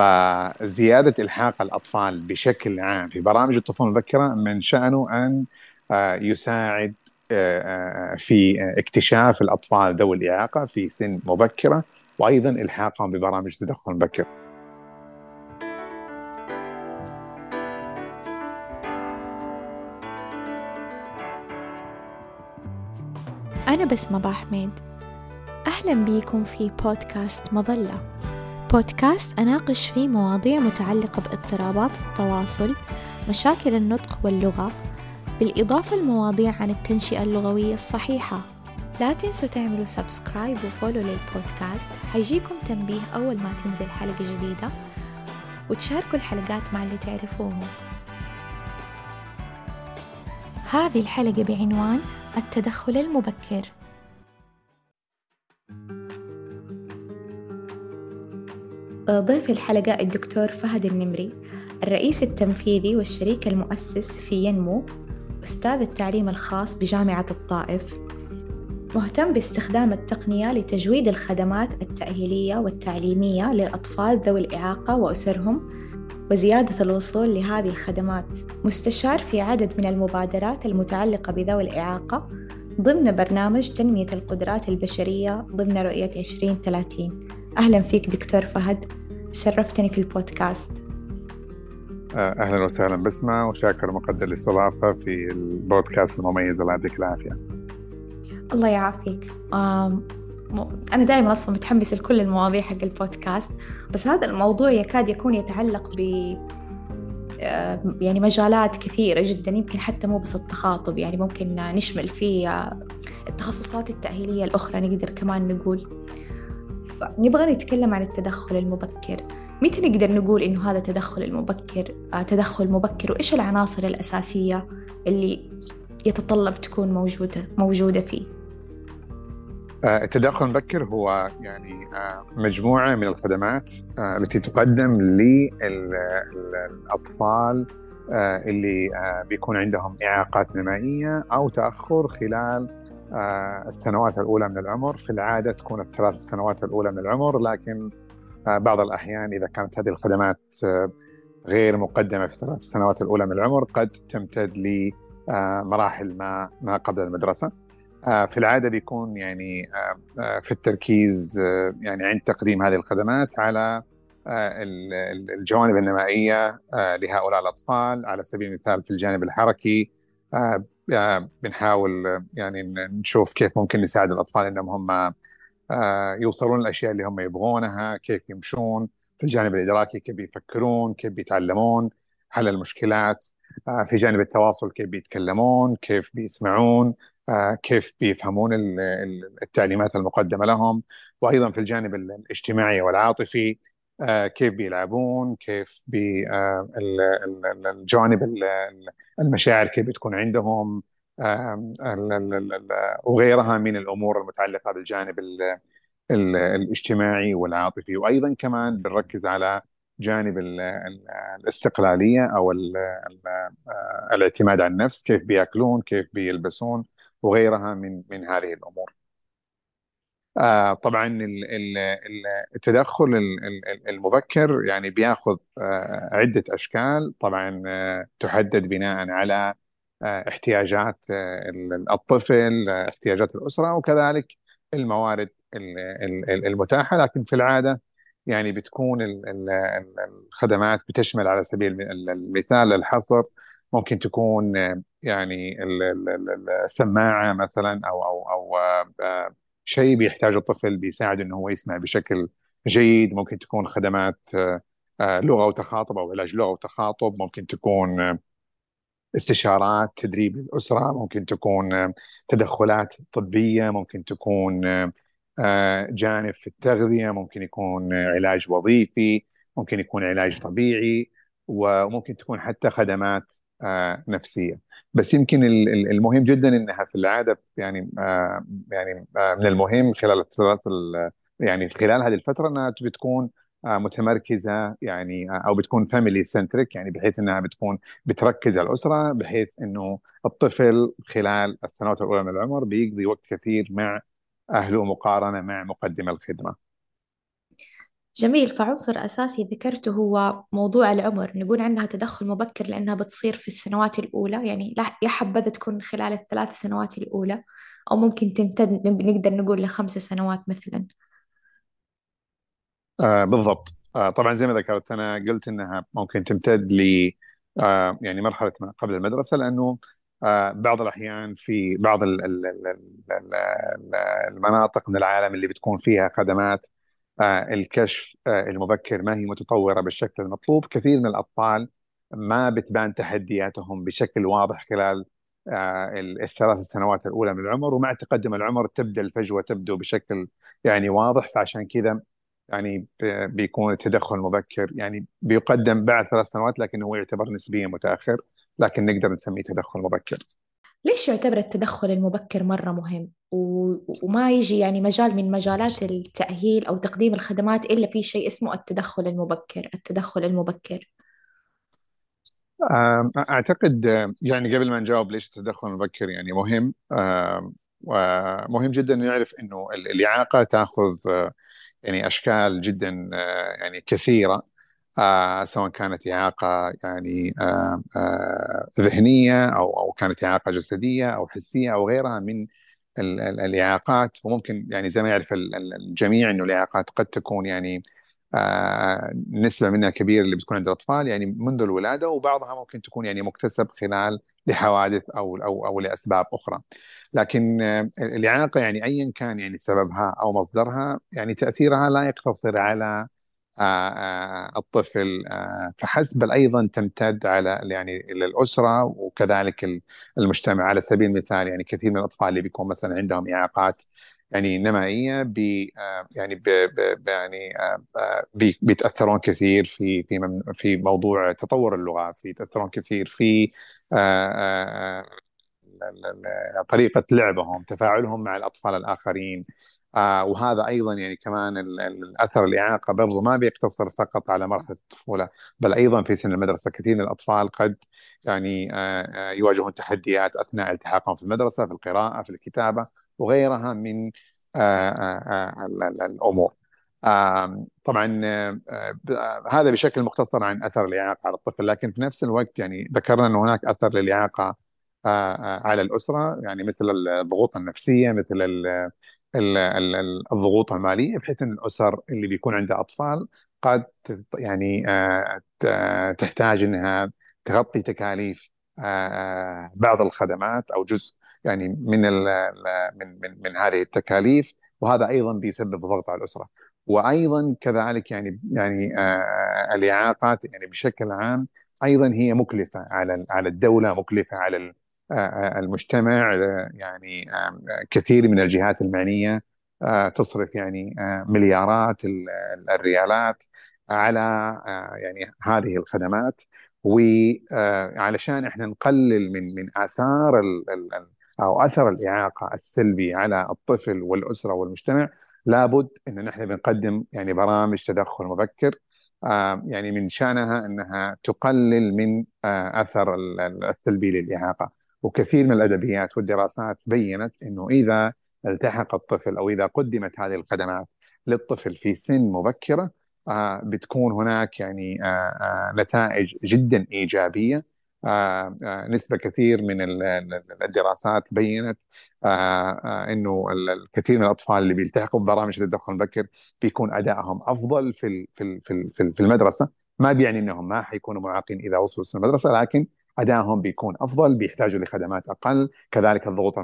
فزيادة إلحاق الأطفال بشكل عام في برامج الطفوله المبكرة من شأنه أن آه، يساعد آه، في اكتشاف الأطفال ذوي الإعاقة في سن مبكرة وأيضا إلحاقهم ببرامج التدخل المبكر. أنا بسمة حميد أهلا بيكم في بودكاست مظلة بودكاست أناقش فيه مواضيع متعلقة باضطرابات التواصل مشاكل النطق واللغة بالإضافة لمواضيع عن التنشئة اللغوية الصحيحة. لا تنسوا تعملوا سبسكرايب وفولو للبودكاست حيجيكم تنبيه أول ما تنزل حلقة جديدة وتشاركوا الحلقات مع اللي تعرفوهم. هذه الحلقة بعنوان التدخل المبكر. ضيف الحلقة الدكتور فهد النمري الرئيس التنفيذي والشريك المؤسس في ينمو أستاذ التعليم الخاص بجامعة الطائف مهتم باستخدام التقنية لتجويد الخدمات التأهيلية والتعليمية للأطفال ذوي الإعاقة وأسرهم وزيادة الوصول لهذه الخدمات. مستشار في عدد من المبادرات المتعلقة بذوي الإعاقة ضمن برنامج تنمية القدرات البشرية ضمن رؤية 2030 أهلا فيك دكتور فهد. شرفتني في البودكاست. آه، أهلا وسهلا بسمة وشاكر مقدر الاستضافة في البودكاست المميز الله يعطيك العافية. الله يعافيك. أنا دائما أصلا متحمسة لكل المواضيع حق البودكاست بس هذا الموضوع يكاد يكون يتعلق ب يعني مجالات كثيرة جدا يمكن حتى مو بس التخاطب يعني ممكن نشمل فيه التخصصات التأهيلية الأخرى نقدر كمان نقول. فنبغى نتكلم عن التدخل المبكر. متى نقدر نقول إنه هذا تدخل المبكر؟ تدخل مبكر. وإيش العناصر الأساسية اللي يتطلب تكون موجودة موجودة فيه؟ آه، التدخل المبكر هو يعني آه، مجموعة من الخدمات آه، التي تقدم للأطفال اللي بيكون عندهم إعاقات نمائية أو تأخر خلال السنوات الأولى من العمر. في العادة تكون الثلاث سنوات الأولى من العمر لكن بعض الأحيان إذا كانت هذه الخدمات غير مقدمة في الثلاث سنوات الأولى من العمر قد تمتد لمراحل ما ما قبل المدرسة. آه، في العادة بيكون يعني آه، آه، في التركيز يعني عند تقديم هذه الخدمات على الجوانب النمائية لهؤلاء الأطفال. على سبيل المثال في الجانب الحركي بنحاول يعني نشوف كيف ممكن نساعد الأطفال إنهم هم يوصلون الأشياء اللي هم يبغونها كيف يمشون في الجانب الإدراكي كيف بيفكرون كيف بيتعلمون حل المشكلات في جانب التواصل كيف بيتكلمون كيف بيسمعون آه، كيف بيفهمون التعليمات المقدمة لهم وأيضا في الجانب الاجتماعي والعاطفي آه، كيف بيلعبون كيف الجوانب المشاعر كيف بتكون عندهم وغيرها من الأمور المتعلقة بالجانب الاجتماعي والعاطفي وأيضا كمان بنركز على جانب الاستقلالية أو آه، الاعتماد على النفس كيف بيأكلون كيف بيلبسون وغيرها من من هذه الأمور. آه طبعا التدخل المبكر يعني بياخذ آه عده اشكال طبعا آه تحدد بناء على آه، احتياجات آه، الطفل آه، احتياجات الاسره وكذلك الموارد المتاحه لكن في العاده يعني بتكون الخدمات بتشمل على سبيل المثال الحصر ممكن تكون يعني السماعه مثلا أو أو أو آه، شيء بيحتاجه الطفل بيساعد إنه هو يسمع بشكل جيد. ممكن تكون خدمات آه، آه، لغة وتخاطب أو علاج لغة وتخاطب. ممكن تكون استشارات تدريب الاسره ممكن تكون تدخلات طبية. ممكن تكون جانب في التغذية. ممكن يكون علاج وظيفي. ممكن يكون علاج طبيعي. وممكن تكون حتى خدمات آه، نفسية. بس يمكن المهم جدا إنها في العادة يعني آه، يعني آه، من المهم خلال الفترات يعني خلال هذه الفترة إنها بتكون متمركزة يعني أو بتكون family centric يعني بحيث إنها بتكون بتركز على الأسرة بحيث إنه الطفل خلال السنوات الأولى من العمر بيقضي وقت كثير مع أهله مقارنة مع مقدم الخدمة. جميل فعنصر أساسي ذكرته هو موضوع العمر. نقول عنها تدخل مبكر لأنها بتصير في السنوات الأولى يعني يا حبذا تكون خلال الثلاث سنوات الأولى أو ممكن تمتد نقدر نقول لخمس سنوات مثلا. آه بالضبط. آه طبعا زي ما ذكرت أنا قلت إنها ممكن تمتد ل آه يعني مرحلة ما قبل المدرسة لأنه آه بعض الأحيان في بعض ال- ال- ال- ال- ال- المناطق من العالم اللي بتكون فيها خدمات الكشف آه المبكر ما هي متطورة بالشكل المطلوب. كثير من الاطفال ما بتبان تحدياتهم بشكل واضح خلال آه الثلاث سنوات الأولى من العمر ومع تقدم العمر تبدأ الفجوة تبدو بشكل يعني واضح. فعشان كذا يعني بيكون التدخل المبكر يعني بيقدم بعد ثلاث سنوات لكن هو يعتبر نسبيا متأخر لكن نقدر نسميه تدخل مبكر. ليش يعتبر التدخل المبكر مرة مهم؟ و... وما يجي يعني مجال من مجالات التأهيل أو تقديم الخدمات إلا في شيء اسمه التدخل المبكر التدخل المبكر. أعتقد يعني قبل ما نجاوب ليش التدخل المبكر يعني مهم ومهم جدا نعرف ال- الإعاقة تأخذ آه، يعني أشكال جدا آه، يعني كثيرة. آه، سواء كانت إعاقة يعني آه، آه، ذهنية أو أو كانت إعاقة جسدية أو حسية أو غيرها من ال- ال- الإعاقات. وممكن يعني زي ما يعرف ال- ال- الجميع إنه الإعاقات قد تكون يعني آه، نسبة منها كبيرة اللي بتكون عند الأطفال. يعني منذ الولادة وبعضها ممكن تكون يعني مكتسب خلال لحوادث أو أو أو لأسباب أخرى. لكن آه، الإعاقة يعني أيا كان يعني سببها أو مصدرها يعني تأثيرها لا يقتصر على الطفل آه، فحسب بل أيضا تمتد على يعني الأسرة وكذلك ال- المجتمع على سبيل المثال يعني كثير من الأطفال اللي بيكون مثلا عندهم إعاقات يعني نمائية بي آه، يعني ب ب ب- يعني آه، آه، بي بيتأثرون كثير في في في موضوع تطور اللغة في يتأثرون كثير في آه، آه، طريقة لعبهم تفاعلهم مع الأطفال الآخرين آه وهذا أيضا يعني كمان ال- ال- الأثر الإعاقة برضو ما بيقتصر فقط على مرحلة الطفولة بل أيضا في سن المدرسة كثير من الأطفال قد يعني آه آه، يواجهون تحديات أثناء التحاقهم في المدرسة في القراءة في الكتابة وغيرها من آه آه آه ال- ال- الأمور. آه طبعا هذا بشكل مختصر عن أثر الإعاقة على الطفل لكن في نفس الوقت يعني ذكرنا أن هناك آه، آه، على الأسرة يعني مثل الضغوط النفسية مثل الضغوط المالية بحيث أن الأسر اللي بيكون عندها أطفال قد يعني آه، تحتاج أنها تغطي تكاليف آه، آه، بعض الخدمات أو جزء يعني من من من من هذه التكاليف وهذا أيضا بيسبب ضغط على الأسرة. وأيضا كذلك يعني يعني الإعاقات يعني بشكل عام أيضا هي مكلفة على على الدولة مكلفة على المجتمع آه، يعني آه، كثير من الجهات المعنية آه، تصرف يعني آه، مليارات ال- الريالات على آه، يعني هذه الخدمات. وعلشان إحنا نقلل من من آثار أو أثر الإعاقة السلبي على الطفل والأسرة والمجتمع لابد إن نحن بنقدم يعني برامج تدخل مبكر آه، يعني من شأنها أنها تقلل من آه، ال- السلبي للإعاقة. وكثير من الأدبيات والدراسات بينت أنه إذا التحق الطفل أو إذا قدمت هذه الخدمات للطفل في سن مبكرة آه، بتكون هناك يعني آه، آه، نتائج جدا إيجابية. آه، آه، نسبة كثير من ال- ال- الدراسات بينت آه، إنه ال- الكثير من الأطفال اللي بيلتحقوا ببرامج التدخل المبكر بيكون أدائهم أفضل في في في المدرسة. ما بيعني إنهم ما حيكونوا معاقين إذا وصلوا سن المدرسة لكن أدائهم بيكون أفضل بيحتاجوا لخدمات أقل. كذلك الضغوط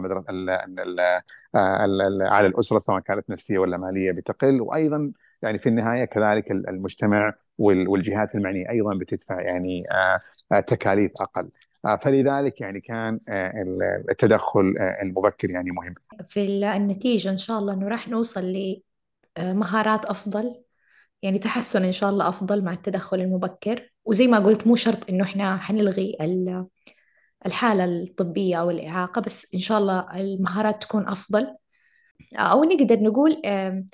ال على الأسرة سواء كانت نفسية ولا مالية بتقل. وأيضا يعني في النهاية كذلك ال- المجتمع وال- والجهات المعنية أيضا بتدفع يعني آه، آه، تكاليف أقل. آه، فلذلك يعني كان آه، ال- التدخل آه، المبكر يعني مهم. في ال- النتيجة إن شاء الله إنه راح نوصل لمهارات أفضل يعني تحسن إن شاء الله أفضل مع التدخل المبكر. وزي ما قلت مو شرط إنه إحنا حنلغي ال- الحالة الطبية أو الإعاقة بس إن شاء الله المهارات تكون أفضل. أو نقدر نقول آه،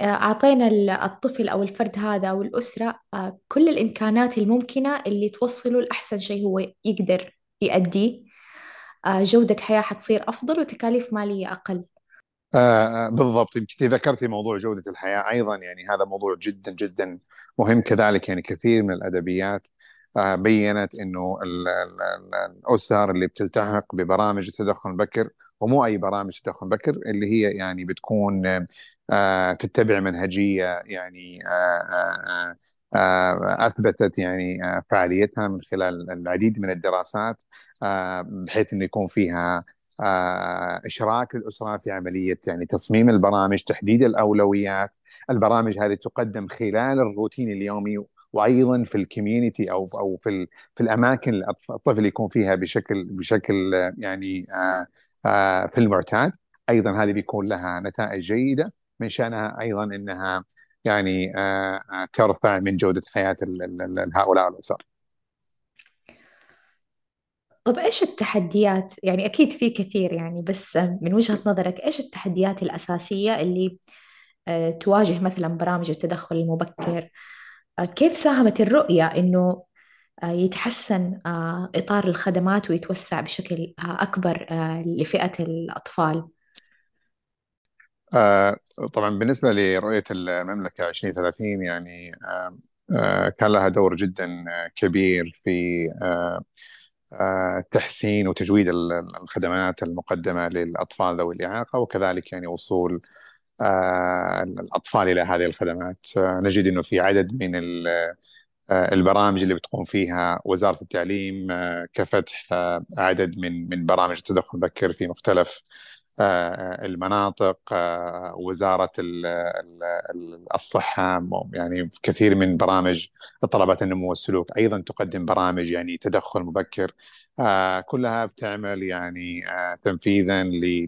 أعطينا ال- الطفل أو الفرد هذا أو الأسرة آه، كل الإمكانات الممكنة اللي توصله لأحسن شيء هو يقدر يأديه. آه، جودة حياة حتصير أفضل وتكاليف مالية أقل. آه بالضبط. يمكن ذكرتي موضوع جودة الحياة أيضا يعني هذا موضوع جدا جدا مهم كذلك يعني كثير من الأدبيات آه بينت أنه ال- ال- ال- الأسر اللي بتلتحق ببرامج التدخل المبكر ومو أي برامج تدخل مبكر اللي هي يعني بتكون آه تتبع منهجية يعني آه آه أثبتت يعني فعاليتها من خلال العديد من الدراسات بحيث أنه يكون فيها آه، إشراك الأسرة في عملية يعني تصميم البرامج تحديد الأولويات البرامج هذه تقدم خلال الروتين اليومي وأيضا في الكوميونتي أو أو في في الأماكن اللي الطفل يكون فيها بشكل بشكل يعني آه، آه، في المعتاد أيضا هذه بيكون لها نتائج جيدة من شأنها أيضا إنها يعني ترفع من جودة حياة هؤلاء الأسر. طب إيش التحديات؟ يعني أكيد في كثير يعني بس من وجهة نظرك إيش التحديات الأساسية اللي آه، تواجه مثلا برامج التدخل المبكر؟ آه، كيف ساهمت الرؤية إنه آه، يتحسن إطار الخدمات ويتوسع بشكل أكبر لفئة الأطفال؟ طبعا بالنسبة لرؤية المملكة 2030 يعني كان لها دور جدا كبير في آه، تحسين وتجويد ال- الخدمات المقدمة للأطفال ذوي الإعاقة وكذلك يعني وصول آه، الأطفال إلى هذه الخدمات. آه، نجد أنه في عدد من ال- آه، البرامج اللي بتقوم فيها وزارة التعليم آه، كفتح آه، عدد من من برامج التدخل المبكر في مختلف آه، المناطق آه، وزارة ال- ال- الصحة يعني كثير من برامج اضطرابات النمو والسلوك أيضا تقدم برامج يعني تدخل مبكر. آه، كلها بتعمل يعني آه، تنفيذا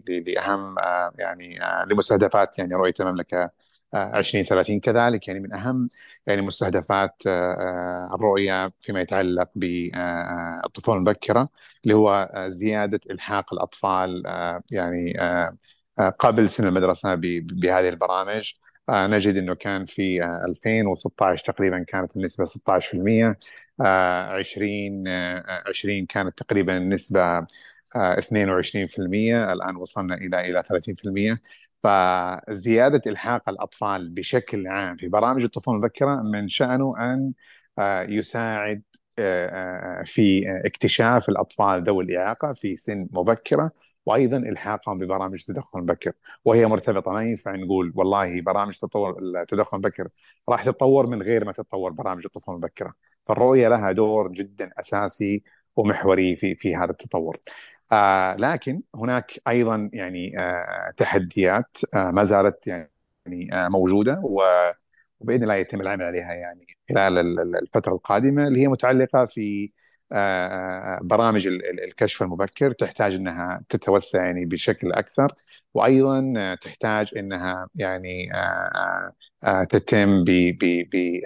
لأهم آه، يعني آه، لمستهدفات يعني رؤية المملكة آه، 2030 كذلك يعني من أهم يعني مستهدفات آه، آه، الرؤية فيما يتعلق بالطفولة المبكرة اللي هو آه، زيادة إلحاق الأطفال آه، يعني آه، آه، قبل سن المدرسة ب- بهذه البرامج. آه، نجد أنه كان في آه، 2016 تقريبا كانت النسبة 16% آه، 20 آه، 20 كانت تقريبا النسبة آه، 22% الآن وصلنا إلى إلى 30% فزيادة إلحاق الأطفال بشكل عام في برامج الطفولة المبكرة من شأنه أن آه، يساعد آه، آه، في اكتشاف الأطفال ذوي الإعاقة في سن مبكرة وأيضا إلحاقهم ببرامج التدخل المبكر. وهي مرتبطة ما ينفع نقول والله برامج تطور التدخل المبكر راح تتطور من غير ما تتطور برامج الطفولة المبكرة. فالرؤية لها دور جدا أساسي ومحوري في في هذا التطور. آه لكن هناك أيضا يعني آه تحديات آه ما زالت يعني آه موجودة وبإذن الله يتم العمل عليها يعني خلال ال- ال- الفترة القادمة اللي هي متعلقة في آه آه، برامج ال- ال- الكشف المبكر. تحتاج إنها تتوسع يعني بشكل أكثر وأيضا آه، تحتاج إنها يعني آه آه آه، تتم ب ب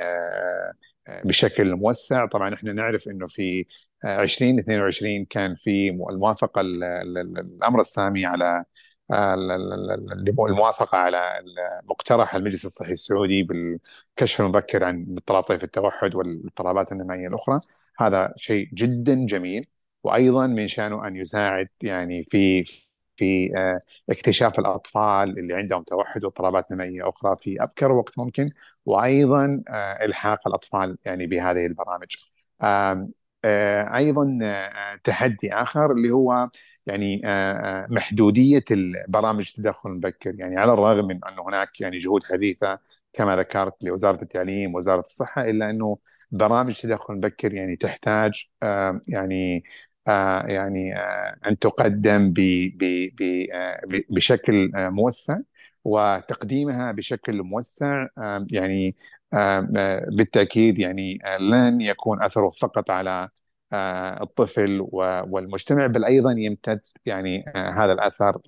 بشكل موسع. طبعا إحنا نعرف إنه في 2022 كان في الموافقة ال- ال- ال- الأمر السامي على ال- ال- ال- الموافقة على مقترح المجلس الصحي السعودي بالكشف المبكر عن اضطراب طيف التوحد والاضطرابات النمائية الأخرى. هذا شيء جدا جميل. وأيضا من شأنه أن يساعد يعني في في آه، اكتشاف الأطفال اللي عندهم توحد واضطرابات نمائية أخرى في أبكر وقت ممكن. وأيضا آه، إلحاق الأطفال يعني بهذه البرامج. آه، أيضا آه، تحدي آخر اللي هو يعني آه، آه، محدودية البرامج التدخل المبكر يعني على الرغم من انه هناك يعني جهود حديثة كما ذكرت لوزارة التعليم وزارة الصحة إلا أنه برامج التدخل المبكر يعني تحتاج آه، يعني آه، يعني آه، أن تقدم آه، بشكل آه، موسع وتقديمها بشكل موسع آه، يعني آه، آه، بالتأكيد يعني آه، لن يكون أثره فقط على الطفل والمجتمع بل أيضا يمتد يعني هذا الأثر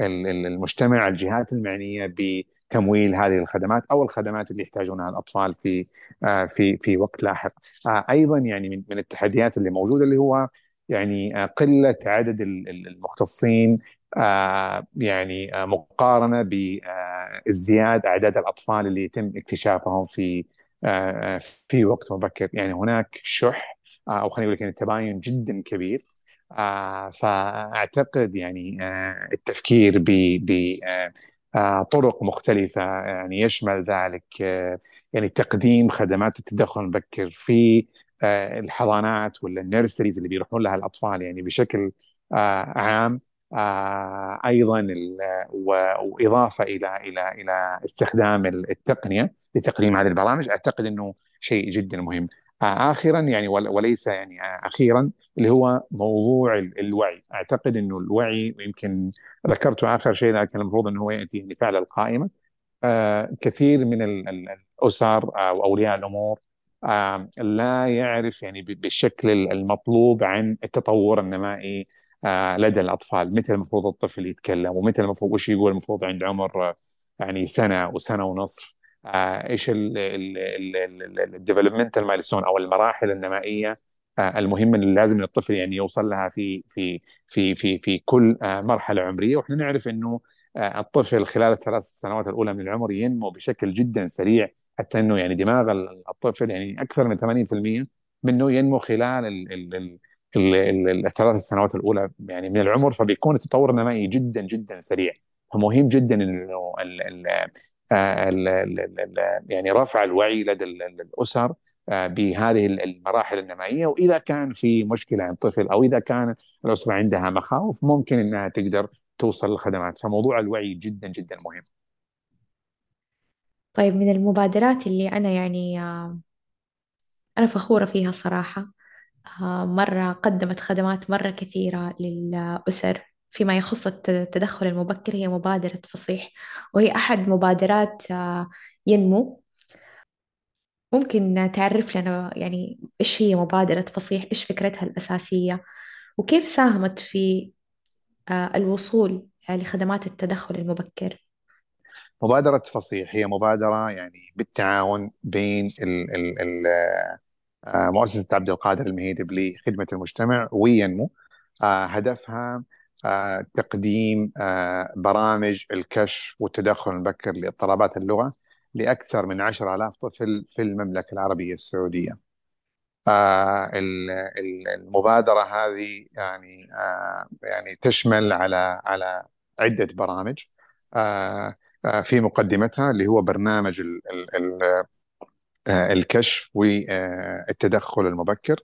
للمجتمع الجهات المعنية بتمويل هذه الخدمات أو الخدمات اللي يحتاجونها الأطفال في في في وقت لاحق. أيضا يعني من التحديات اللي موجودة اللي هو يعني قلة عدد ال- ال- المختصين يعني آه، مقارنة بازدياد أعداد الأطفال اللي يتم اكتشافهم في آه، في وقت مبكر. يعني هناك شح آه، أو خلينا نقول تباين جدا كبير. فأعتقد يعني التفكير بطرق مختلفة يعني يشمل ذلك يعني تقديم خدمات التدخل المبكر في الحضانات ولا النيرسريز اللي بيروحون لها الأطفال يعني بشكل عام. آه، أيضا وإضافة إلى إلى إلى استخدام التقنية لتقديم هذه البرامج. أعتقد إنه شيء جدا مهم. آه، اخرا يعني وليس يعني آه، أخيرا اللي هو موضوع الوعي. أعتقد إنه الوعي يمكن ذكرته آخر شيء لكن المفروض إنه هو يأتي يعني القائمة. كثير من الأسر أو أولياء الأمور لا يعرف يعني بالشكل المطلوب عن التطور النمائي آه، لدى الأطفال. متى المفروض الطفل يتكلم؟ ومتى المفروض وش يقول؟ المفروض عند عمر يعني سنة وسنة ونصف. آه، إيش ال developmental milestone أو المراحل النمائية آه، المهمه اللي لازم الطفل يعني يوصل لها في في في في في كل مرحلة عمرية. وإحنا نعرف إنه الطفل خلال الثلاث سنوات الأولى من العمر ينمو بشكل جدا سريع. حتى إنه يعني دماغ الطفل يعني أكثر من 80% منه ينمو خلال ال ال الثلاث سنوات الأولى يعني من العمر فبيكون التطور النمائي جدا جدا سريع. فمهم جدا إنه يعني رفع الوعي لدى الأسر آه، بهذه المراحل النمائية. وإذا كان في مشكلة عند طفل أو إذا كان الأسرة عندها مخاوف ممكن إنها تقدر توصل للخدمات. فموضوع الوعي جدا جدا مهم. طيب من المبادرات اللي أنا يعني آه، أنا فخورة فيها صراحة. آه، مرة قدمت خدمات مرة كثيرة للأسر فيما يخص التدخل المبكر هي مبادرة فصيح وهي أحد مبادرات آه، ينمو. ممكن تعرف لنا يعني إيش هي مبادرة فصيح؟ إيش فكرتها الأساسية؟ وكيف ساهمت في آه، الوصول لخدمات التدخل المبكر؟ مبادرة فصيح هي مبادرة يعني بالتعاون بين ال ال ال آه، مؤسسة عبد القادر المهيدب لخدمة المجتمع وينمو. آه، هدفها آه، تقديم برامج الكشف والتدخل المبكر لاضطرابات اللغة لأكثر من 10,000 طفل في المملكة العربية السعودية. المبادرة هذه يعني يعني تشمل على على عدة برامج في مقدمتها اللي هو برنامج آه، الكشف والتدخل المبكر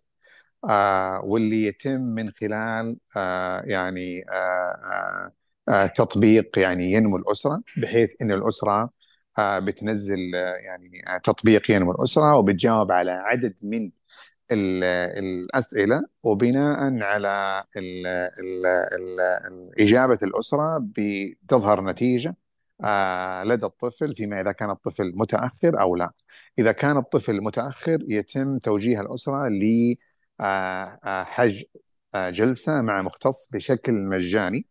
آه، واللي يتم من خلال آه، يعني تطبيق يعني ينمو الأسرة بحيث أن الأسرة بتنزل يعني تطبيق ينمو الأسرة وبتجاوب على عدد من الأسئلة وبناء على إجابة الأسرة بتظهر نتيجة. لدى الطفل فيما إذا كان الطفل متأخر أو لا. إذا كان الطفل متأخر يتم توجيه الأسرة لحج آه، جلسة مع مختص بشكل مجاني.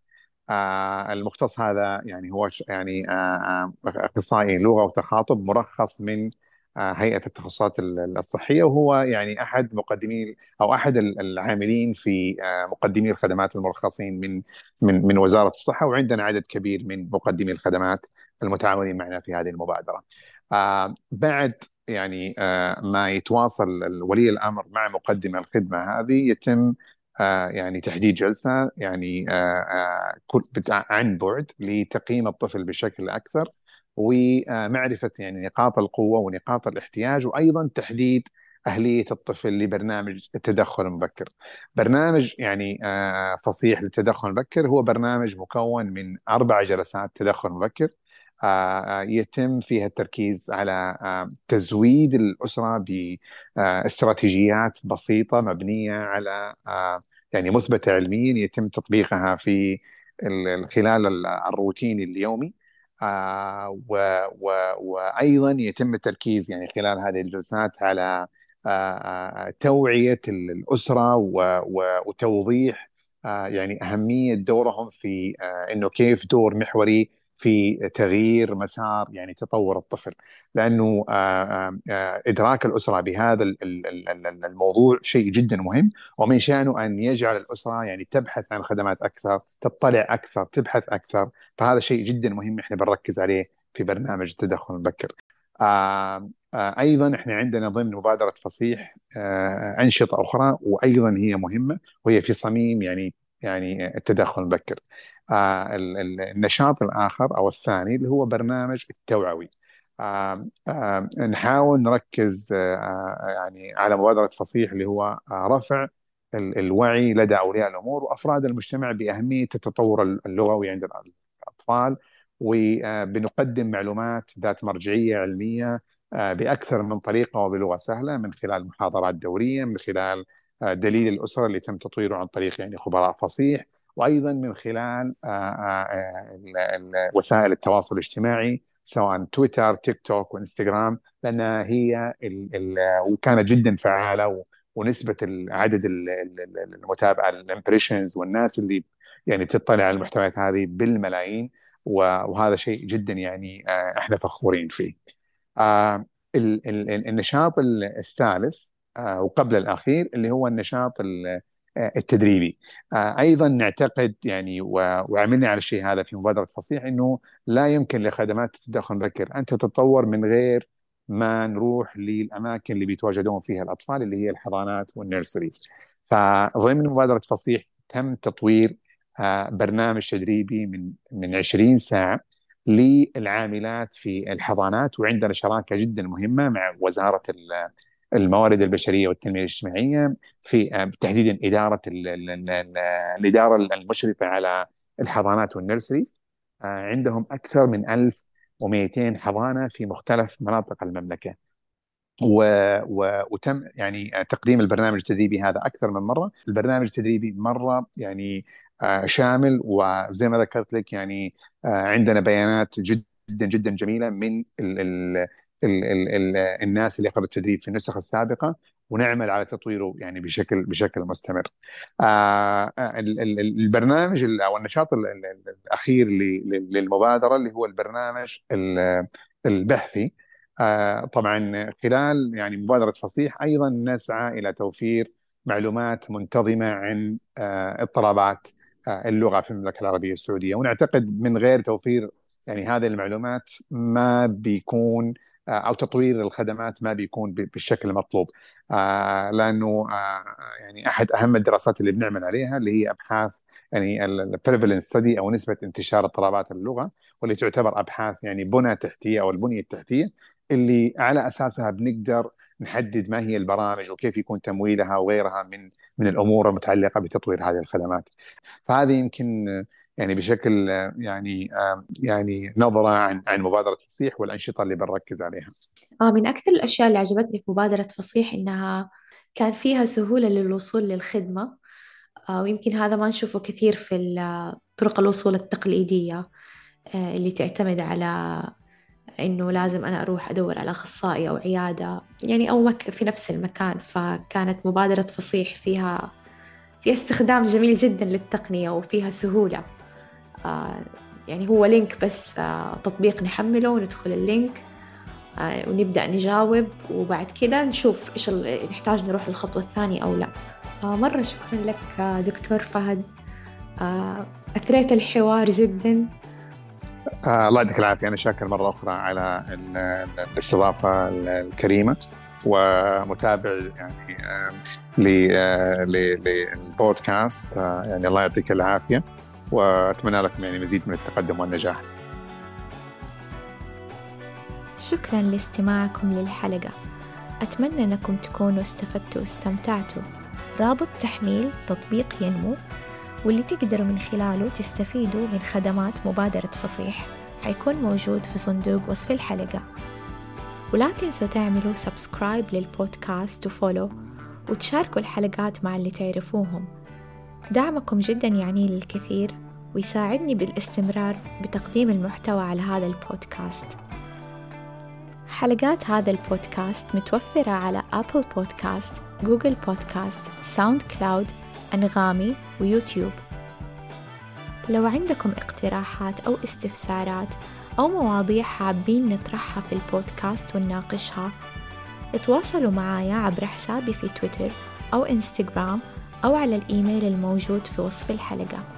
آه، المختص هذا يعني هو يعني آه، أخصائي لغة وتخاطب مرخص من هيئة التخصصات الصحية وهو يعني أحد مقدمي أو أحد العاملين في مقدمي الخدمات المرخصين من من من وزارة الصحة وعندنا عدد كبير من مقدمي الخدمات المتعاونين معنا في هذه المبادرة. بعد يعني آه، ما يتواصل ولي الأمر مع مقدم الخدمة هذه يتم آه، يعني تحديد جلسة يعني آه، عن بعد لتقييم الطفل بشكل أكثر ومعرفة يعني نقاط القوة ونقاط الاحتياج وأيضا تحديد أهلية الطفل لبرنامج التدخل المبكر. برنامج يعني فصيح للتدخل المبكر هو برنامج مكون من أربع جلسات تدخل مبكر آه، يتم فيها التركيز على آه، تزويد الأسرة باستراتيجيات بسيطة مبنية على آه، يعني مثبتة علميا يتم تطبيقها في خلال الروتين اليومي وأيضا يتم التركيز يعني خلال هذه الجلسات على توعية الأسرة وتوضيح يعني أهمية دورهم في أنه كيف دور محوري في تغيير مسار يعني تطور الطفل. لأنه آه، آه، آه، إدراك الأسرة بهذا الموضوع شيء جدا مهم. ومن شأنه أن يجعل الأسرة يعني تبحث عن خدمات أكثر تطلع أكثر تبحث أكثر. فهذا شيء جدا مهم إحنا بنركز عليه في برنامج التدخل المبكر أيضا إحنا عندنا ضمن مبادرة فصيح أنشطة أخرى وأيضا هي مهمة وهي في صميم يعني يعني التدخل المبكر. آه النشاط الآخر أو الثاني اللي هو برنامج التوعوي. آه آه نحاول نركز يعني على مبادرة فصيح اللي هو رفع الوعي لدى أولياء الأمور وأفراد المجتمع بأهمية التطور اللغوي عند الأطفال وبنقدم معلومات ذات مرجعية علمية بأكثر من طريقة وبلغة سهلة من خلال محاضرات دورية من خلال دليل الأسرة اللي تم تطويره عن طريق يعني خبراء فصيح وأيضا من خلال آه، وسائل التواصل الاجتماعي سواء تويتر تيك توك وإنستغرام لانها هي وكانت جدا فعالة ونسبة عدد المتابعة الامبريشنز والناس اللي يعني بتطلع على المحتويات هذه بالملايين وهذا شيء جدا يعني آه، إحنا فخورين فيه. آه، النشاط الثالث آه، وقبل الأخير اللي هو النشاط التدريبي. أيضا نعتقد يعني وعملنا على الشيء هذا في مبادرة فصيح إنه لا يمكن لخدمات التدخل المبكر ان تتطور من غير ما نروح للأماكن اللي بيتواجدون فيها الأطفال اللي هي الحضانات وال nurseries. فضمن مبادرة فصيح تم تطوير آه، برنامج تدريبي من من 20 ساعة للعاملات في الحضانات وعندنا شراكة جدا مهمة مع وزارة الموارد البشرية والتنمية الاجتماعية في آه، تحديدا إدارة الإدارة المشرفة على الحضانات وال nurseries آه، عندهم أكثر من 1200 حضانة في مختلف مناطق المملكة. و... و... وتم يعني تقديم البرنامج التدريبي هذا أكثر من مرة، البرنامج التدريبي مرة يعني آه، شامل وزي ما ذكرت لك يعني آه، عندنا بيانات جدا جدا جميلة من ال ال ال ال الناس اللي أخذوا التدريب في النسخ السابقة ونعمل على تطويره يعني بشكل بشكل مستمر. آه البرنامج أو النشاط الأخير للمبادرة اللي هو البرنامج البحثي آه طبعا خلال يعني مبادرة فصيح أيضا نسعى إلى توفير معلومات منتظمة عن آه اضطرابات آه، اللغة في المملكة العربية السعودية ونعتقد من غير توفير يعني هذه المعلومات ما بيكون آه، أو تطوير الخدمات ما بيكون بالشكل المطلوب آه، لأنه يعني أحد أهم الدراسات اللي بنعمل عليها اللي هي أبحاث يعني البريفالنس ستدي أو نسبة انتشار اضطرابات اللغة واللي تعتبر أبحاث يعني بنى تحتية أو البنية التحتية اللي على أساسها بنقدر نحدد ما هي البرامج وكيف يكون تمويلها وغيرها من من الأمور المتعلقة بتطوير هذه الخدمات. فهذه يمكن يعني بشكل يعني يعني نظرة عن عن مبادرة فصيح والأنشطة اللي بنركز عليها. آه من أكثر الأشياء اللي عجبتني في مبادرة فصيح إنها كان فيها سهولة للوصول للخدمة. آه ويمكن هذا ما نشوفه كثير في طرق الوصول التقليدية آه اللي تعتمد على إنه لازم أنا أروح أدور على أخصائي أو عيادة يعني مك في نفس المكان. فكانت مبادرة فصيح فيها فيها استخدام جميل جدا للتقنية وفيها سهولة. آه يعني هو link بس آه تطبيق نحمله وندخل ال link آه ونبدأ نجاوب. وبعد كده نشوف إيش نحتاج نروح للخطوة الثانية أو لا. آه مرة شكرا لك آه، دكتور فهد. آه أثريت الحوار جدا. آه الله يعطيك العافية. أنا شاكر مرة أخرى على الاستضافة الكريمة. ومتابع يعني آه للبودكاست. آه يعني الله يعطيك العافية. وأتمنى لكم يعني مزيد من التقدم والنجاح. شكرا لاستماعكم للحلقة. أتمنى أنكم تكونوا استفدتوا واستمتعتوا. رابط تحميل تطبيق ينمو واللي تقدروا من خلاله تستفيدوا من خدمات مبادرة فصيح حيكون موجود في صندوق وصف الحلقة ولا تنسوا تعملوا سبسكرايب للبودكاست وفولو وتشاركوا الحلقات مع اللي تعرفوهم دعمكم جدا يعني للكثير ويساعدني بالاستمرار بتقديم المحتوى على هذا البودكاست. حلقات هذا البودكاست متوفرة على أبل بودكاست، جوجل بودكاست، ساوند كلاود أنغامي ويوتيوب. لو عندكم اقتراحات أو استفسارات أو مواضيع حابين نطرحها في البودكاست ونناقشها اتواصلوا معايا عبر حسابي في تويتر أو إنستغرام أو على الإيميل الموجود في وصف الحلقة.